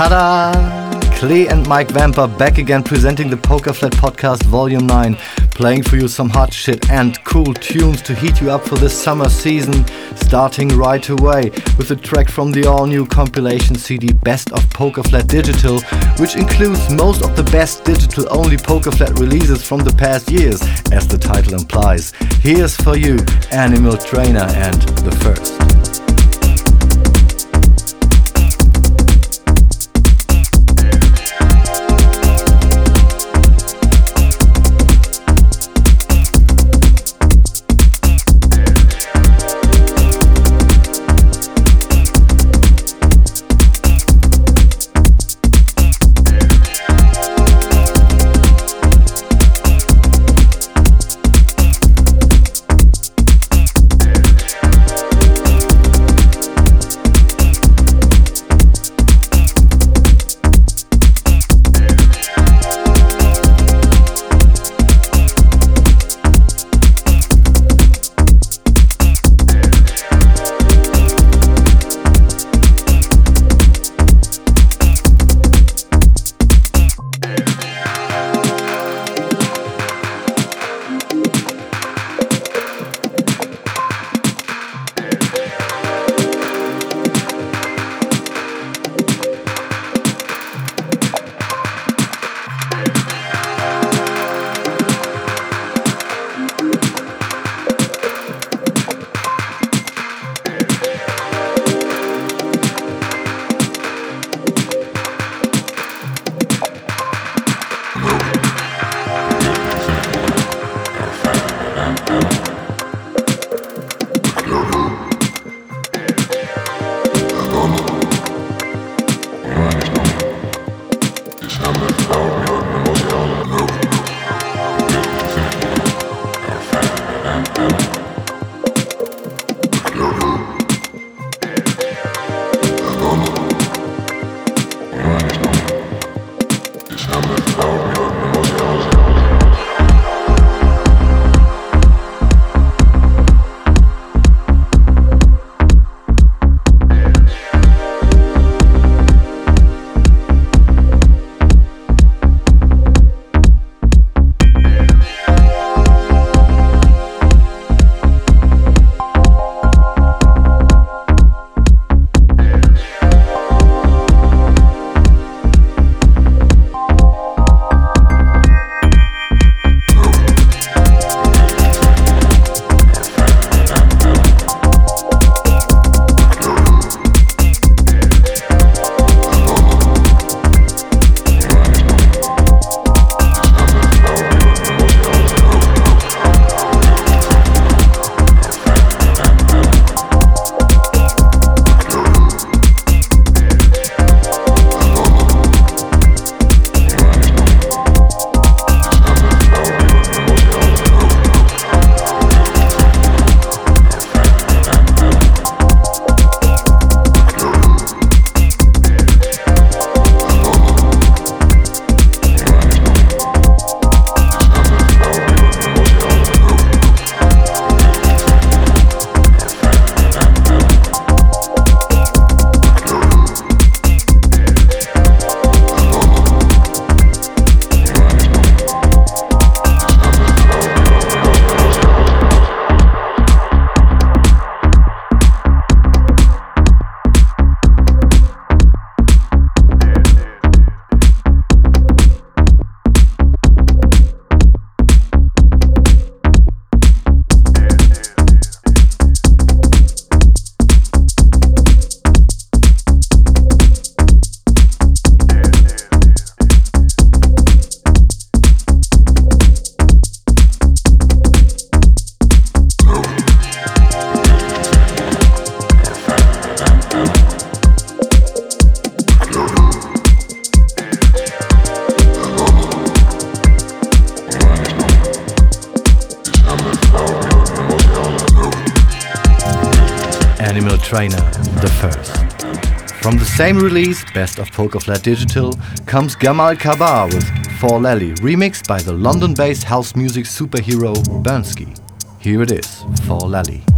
Ta-da! Klee and Mike Vamper back again presenting the Poker Flat Podcast Volume 9, playing for you some hot shit and cool tunes to heat you up for this summer season, starting right away with a track from the all-new compilation CD Best of Poker Flat Digital, which includes most of the best digital-only Poker Flat releases from the past years, as the title implies. Here's for you Animal Trainer and The First. Same Best of Poker Flat Digital, comes Gamal Kabar with For Lally, remixed by the London based house music superhero Burnski. Here it is, For Lally.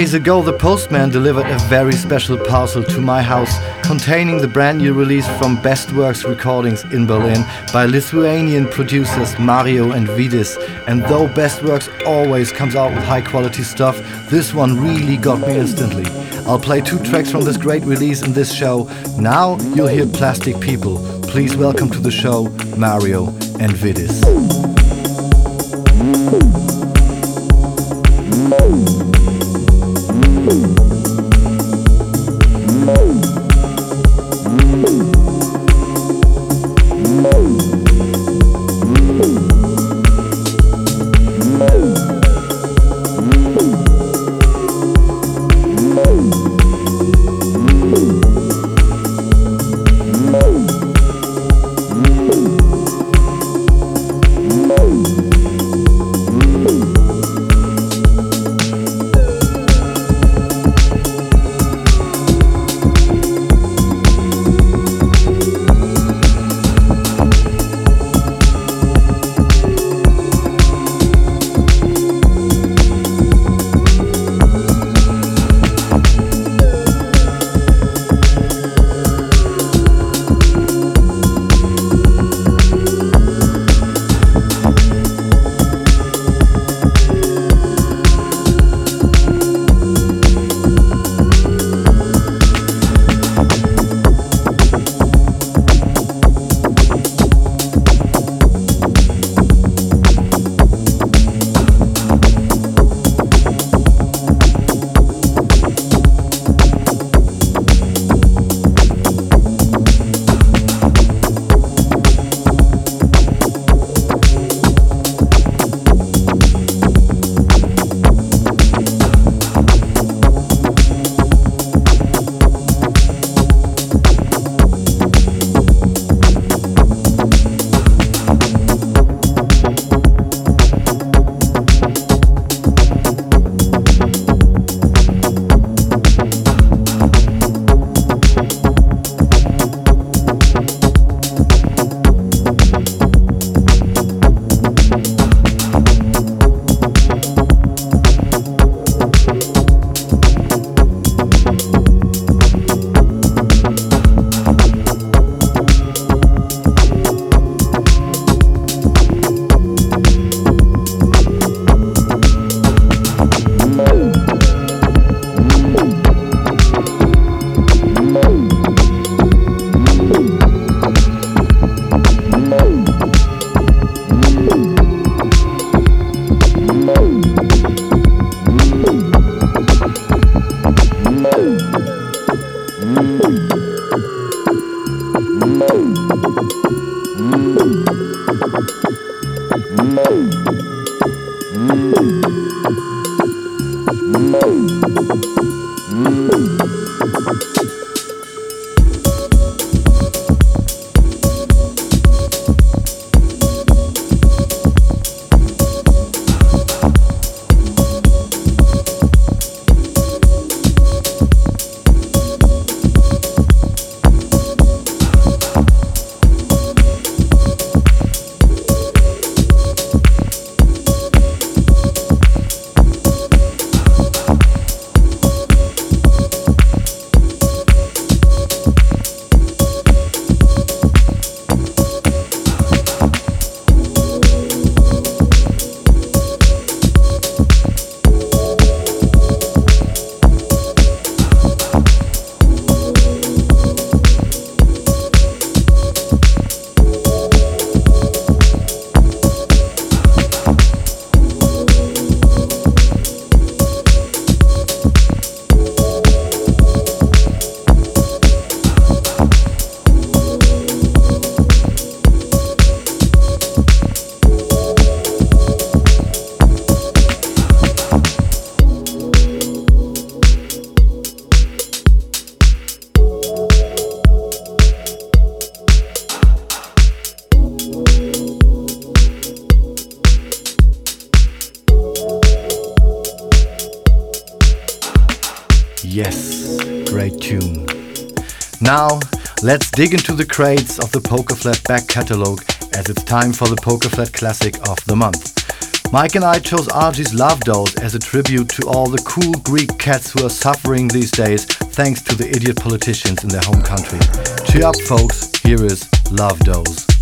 Days ago, the postman delivered a very special parcel to my house containing the brand new release from Best Works Recordings in Berlin by Lithuanian producers Mario and Vidis. And though Best Works always comes out with high quality stuff, this one really got me instantly. I'll play two tracks from this great release in this show. Now you'll hear Plastic People. Please welcome to the show Mario and Vidis. Let's dig into the crates of the Pokerflat back catalog as it's time for the Pokerflat Classic of the Month. Mike and I chose Argy's Love Dose as a tribute to all the cool Greek cats who are suffering these days thanks to the idiot politicians in their home country. Cheer up, folks. Here is Love Dose.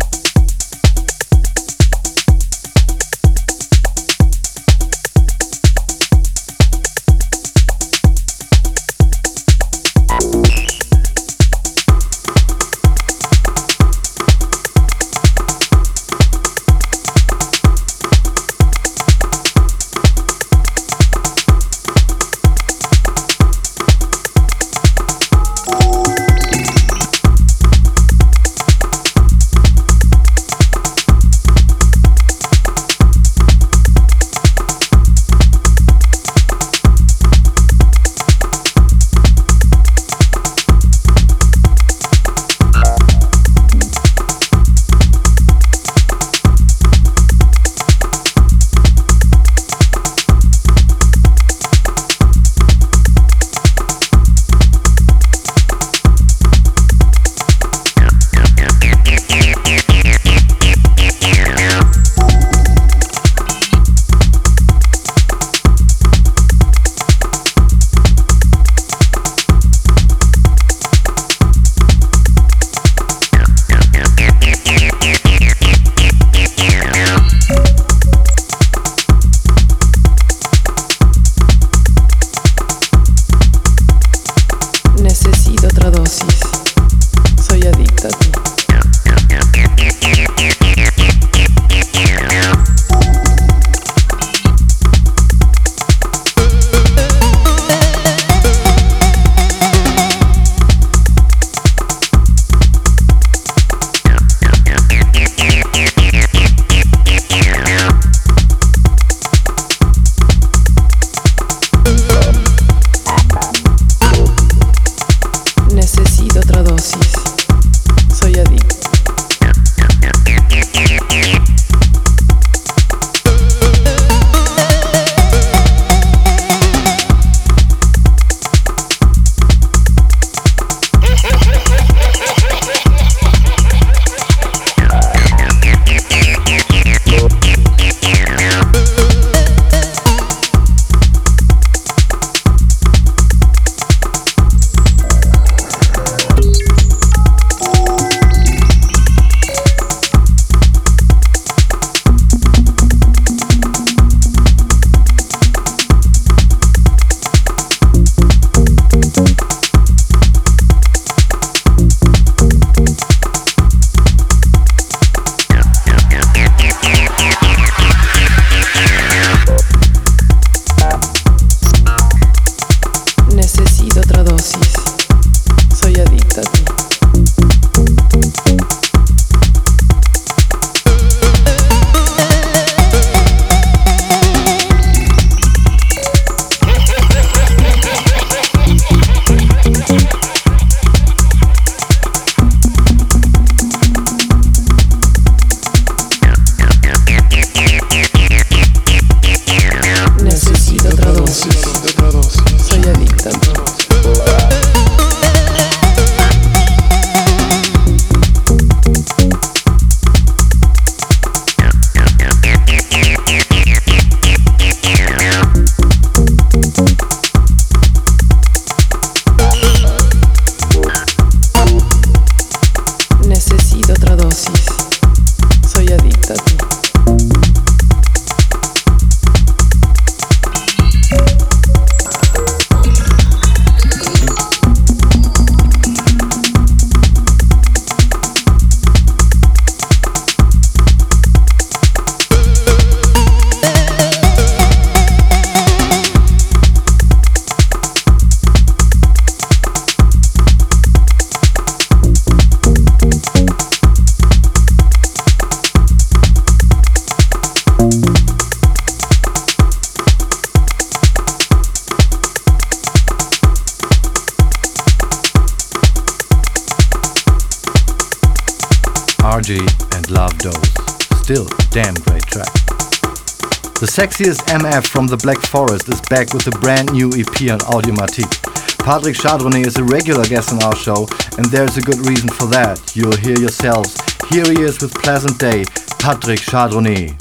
Sexiest MF from the Black Forest is back with a brand new EP on Audiomatique. Patrick Chardronnet is a regular guest on our show, and there's a good reason for that. You'll hear yourselves. Here he is with Pleasant Day, Patrick Chardronnet.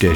Der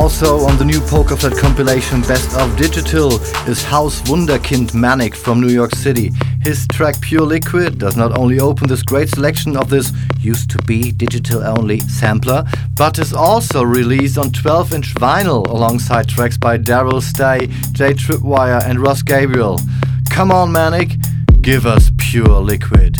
Also on the new Pokerflat compilation Best of Digital is House Wunderkind Manik from New York City. His track Pure Liquid does not only open this great selection of this used to be digital only sampler, but is also released on 12 inch vinyl alongside tracks by Daryl Stay, Jay Tripwire, and Ross Gabriel. Come on, Manik, give us Pure Liquid.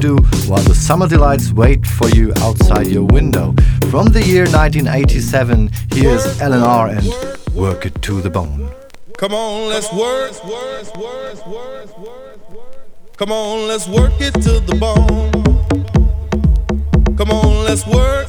Do while the summer delights wait for you outside your window. From the year 1987, here's LNR and Work It to the Bone. Come on, let's work. Come on, let's work it to the bone. Come on, let's work.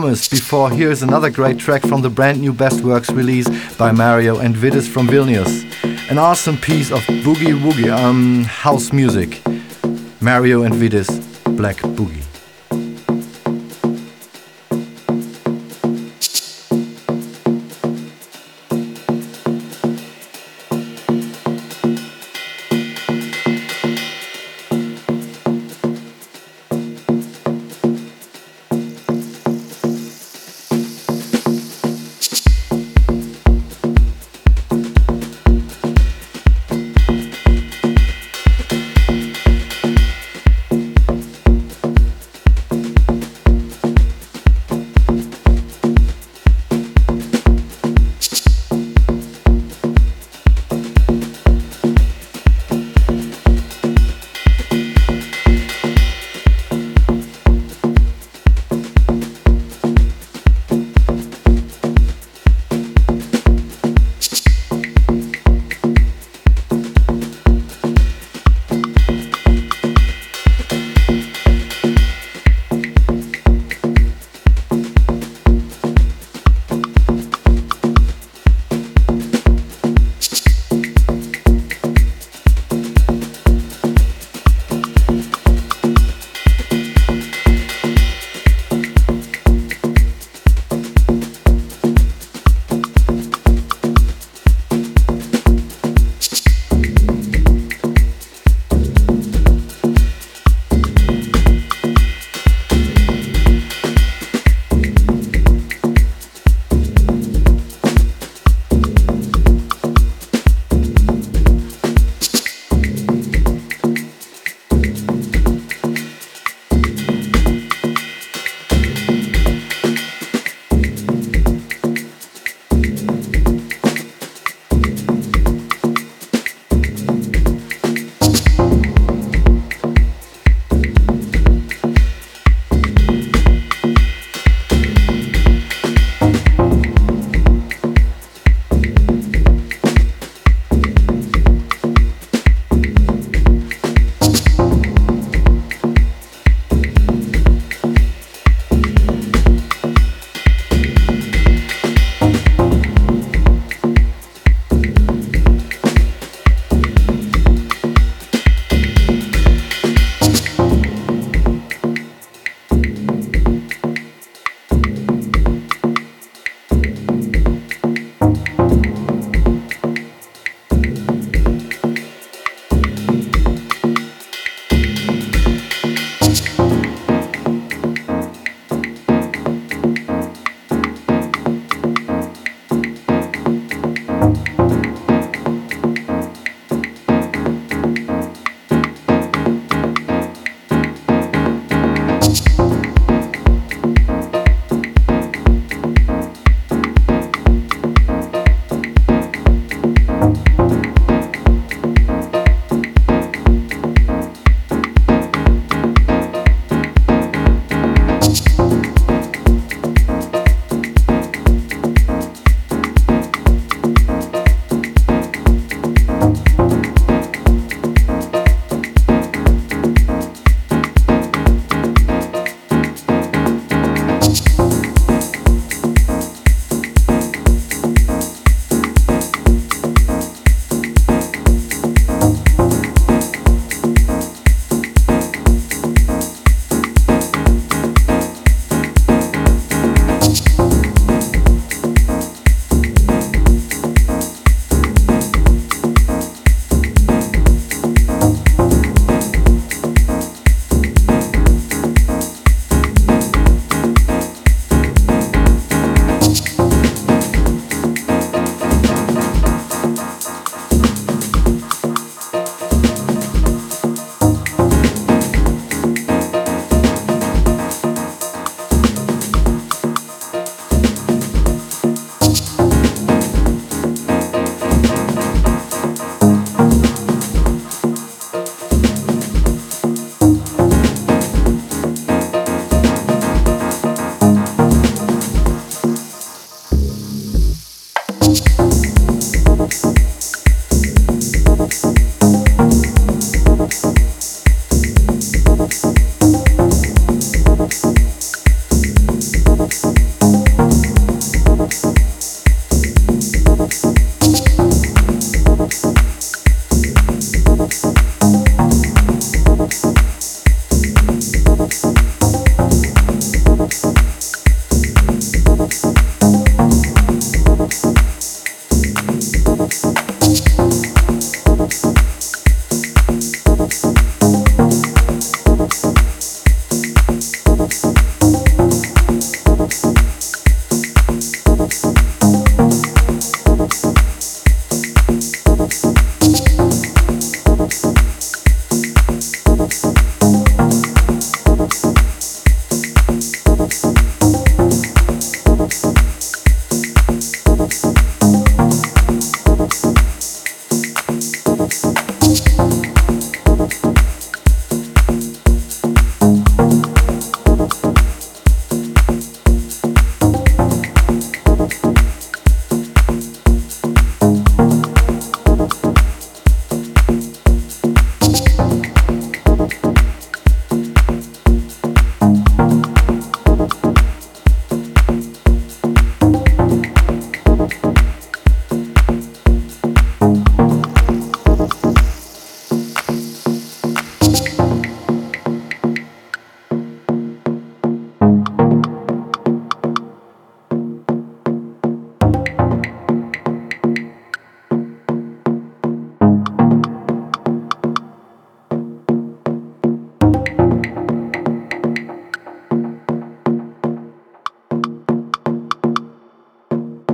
As promised before, here's another great track from the brand new Best Works release by Mario and Vidis from Vilnius. An awesome piece of boogie woogie um, house music. Mario and Vidis, Black Boogie.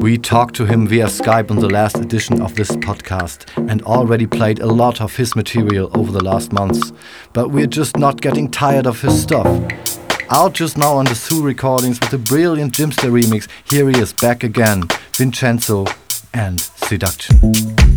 We talked to him via Skype on the last edition of this podcast and already played a lot of his material over the last months, but we're just not getting tired of his stuff. Out just now on the Sue recordings with a brilliant Jimster remix, here he is back again, Vincenzo and Seduction.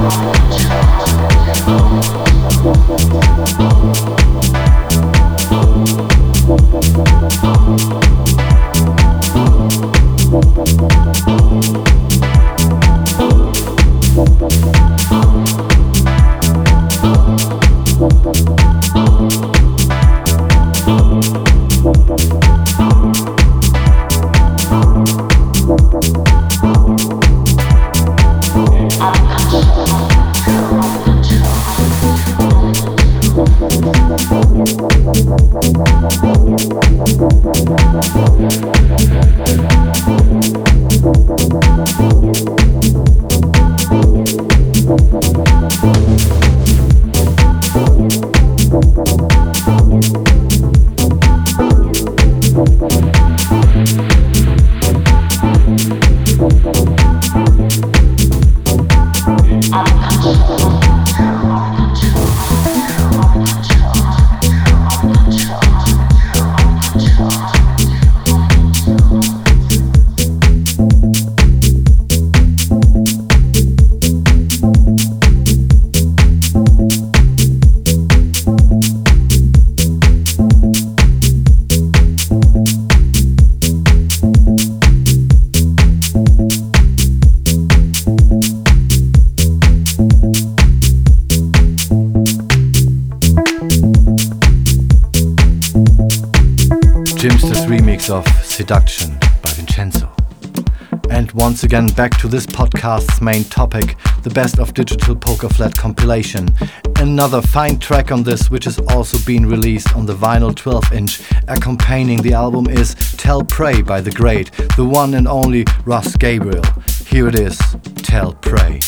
Thank you. Again back to this podcast's main topic, the Best of Digital Poker Flat compilation. Another fine track on this, which has also been released on the vinyl 12 inch. Accompanying the album is Tell Pray by the great, the one and only Russ Gabriel. Here it is Tell Pray.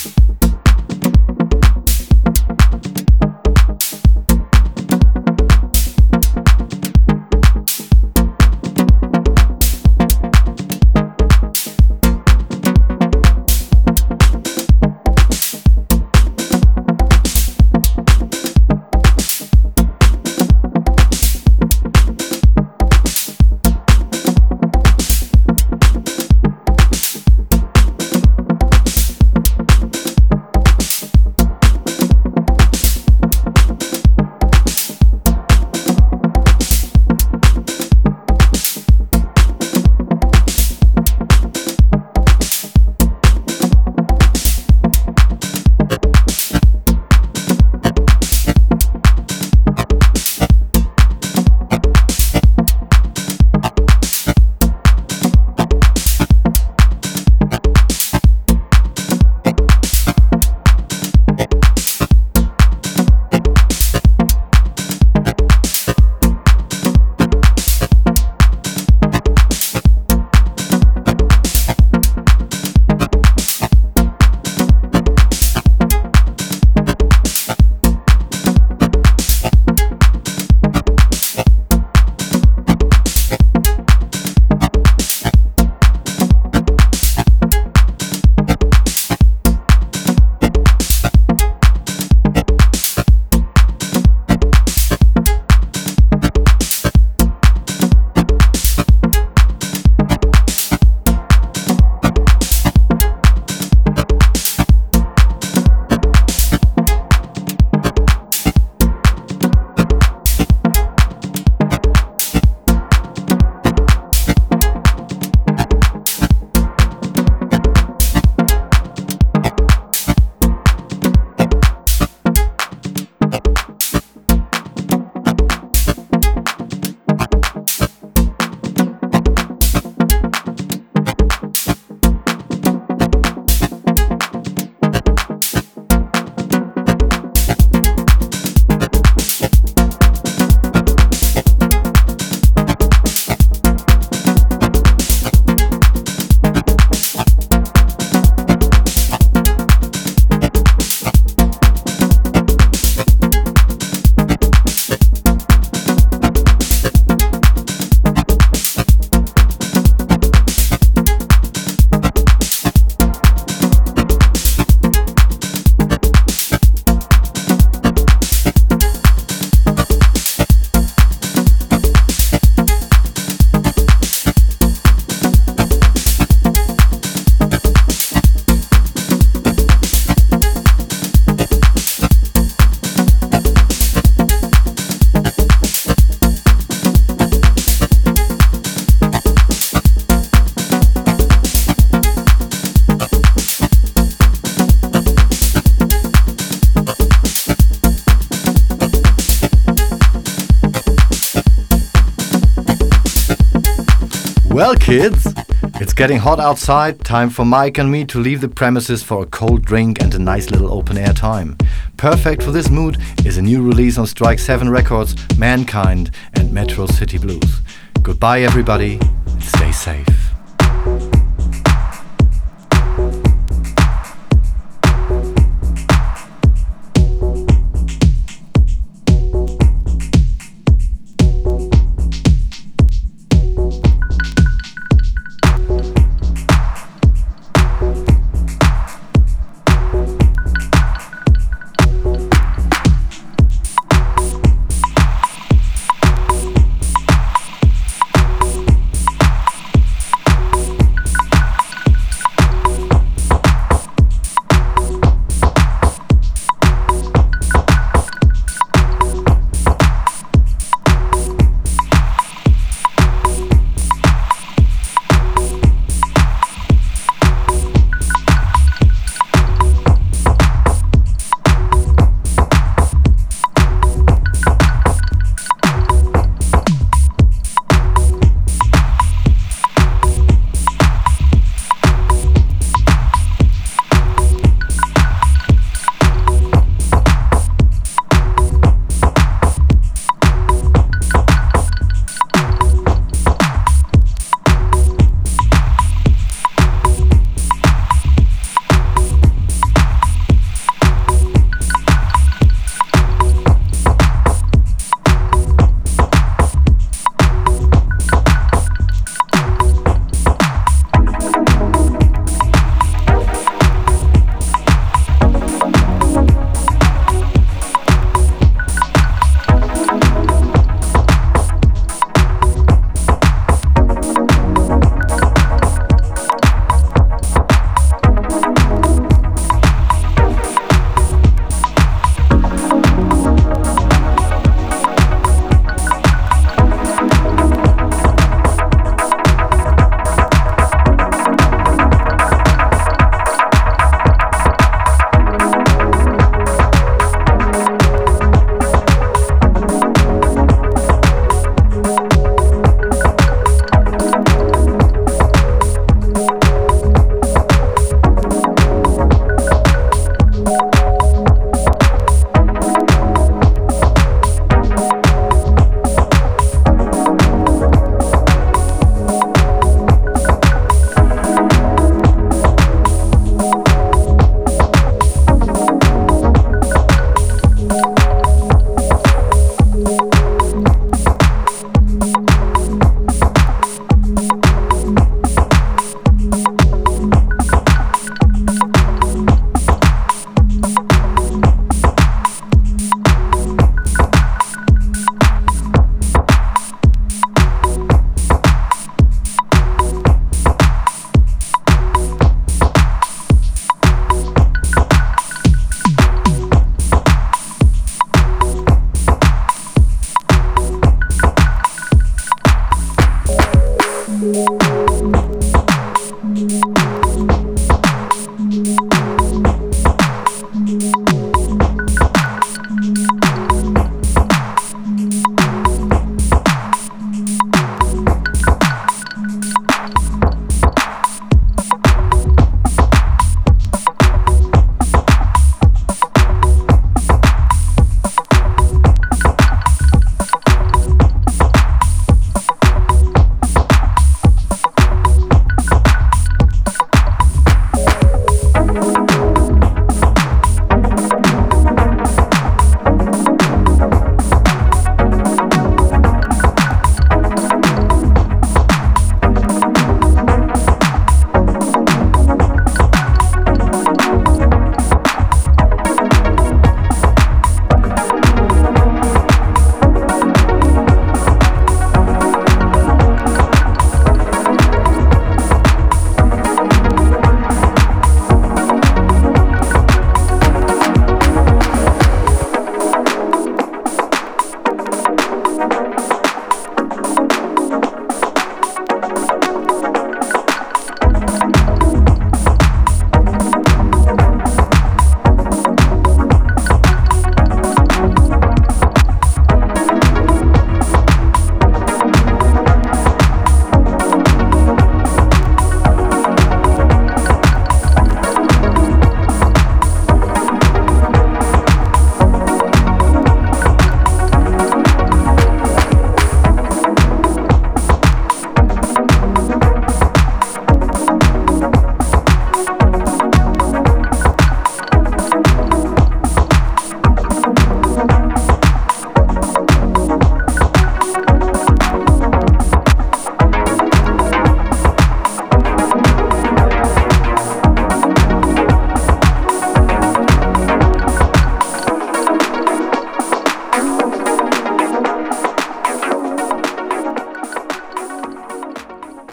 Getting hot outside. Time for Mike and me to leave the premises for a cold drink and a nice little open air time. Perfect for this mood is a new release on Strike 7 Records, Mankind and Metro City Blues. Goodbye, everybody. Stay safe.